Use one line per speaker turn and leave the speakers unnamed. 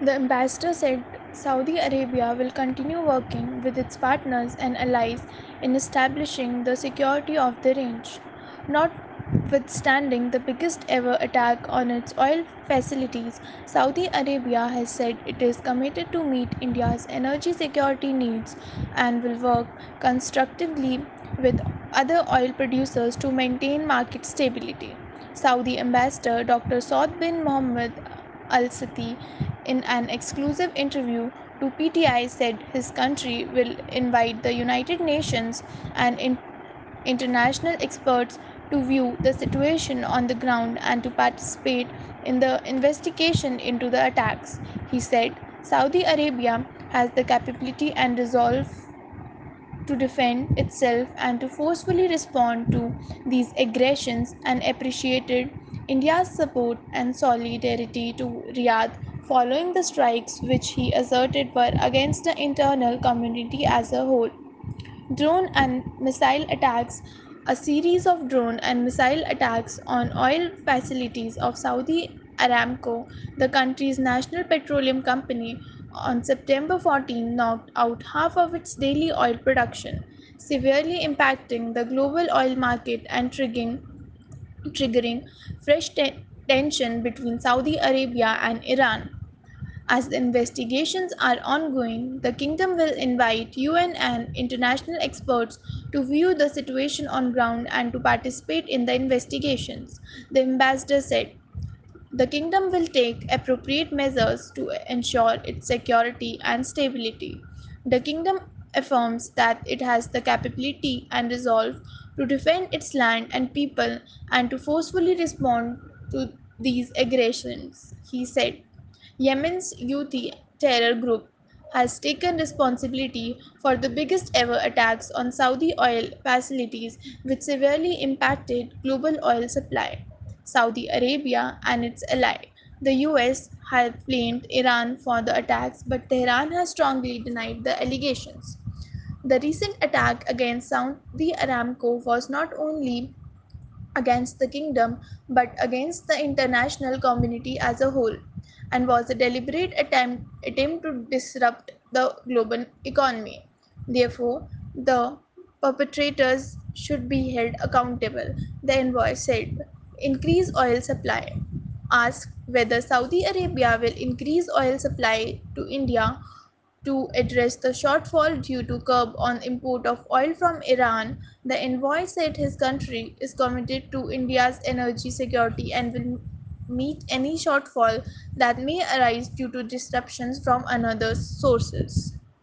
The ambassador said Saudi Arabia will continue working with its partners and allies in establishing the security of the range. Notwithstanding the biggest ever attack on its oil facilities, Saudi Arabia has said it is committed to meet India's energy security needs and will work constructively with other oil producers to maintain market stability. Saudi ambassador Dr. Saud bin Mohammed Al Sati, in an exclusive interview to PTI, said his country will invite the United Nations and in- international experts to view the situation on the ground and to participate in the investigation into the attacks. He said Saudi Arabia has the capability and resolve to defend itself and to forcefully respond to these aggressions and appreciated India's support and solidarity to Riyadh following the strikes which he asserted were against the internal community as a whole. Drone and missile attacks A series of drone and missile attacks on oil facilities of Saudi Aramco, the country's national petroleum company, on September 14 knocked out half of its daily oil production, severely impacting the global oil market and triggering, triggering fresh te- tension between Saudi Arabia and Iran. As the investigations are ongoing, the kingdom will invite UN and international experts to view the situation on ground and to participate in the investigations, the ambassador said. The kingdom will take appropriate measures to ensure its security and stability. The kingdom affirms that it has the capability and resolve to defend its land and people and to forcefully respond to these aggressions, he said. Yemen's Houthi terror group has taken responsibility for the biggest ever attacks on Saudi oil facilities, which severely impacted global oil supply. Saudi Arabia and its ally, the US, have blamed Iran for the attacks, but Tehran has strongly denied the allegations. The recent attack against Saudi Aramco was not only against the kingdom but against the international community as a whole and was a deliberate attempt, attempt to disrupt the global economy. Therefore, the perpetrators should be held accountable, the envoy said. Increase oil supply. Asked whether Saudi Arabia will increase oil supply to India to address the shortfall due to curb on import of oil from Iran, the envoy said his country is committed to India's energy security and will meet any shortfall that may arise due to disruptions from another sources.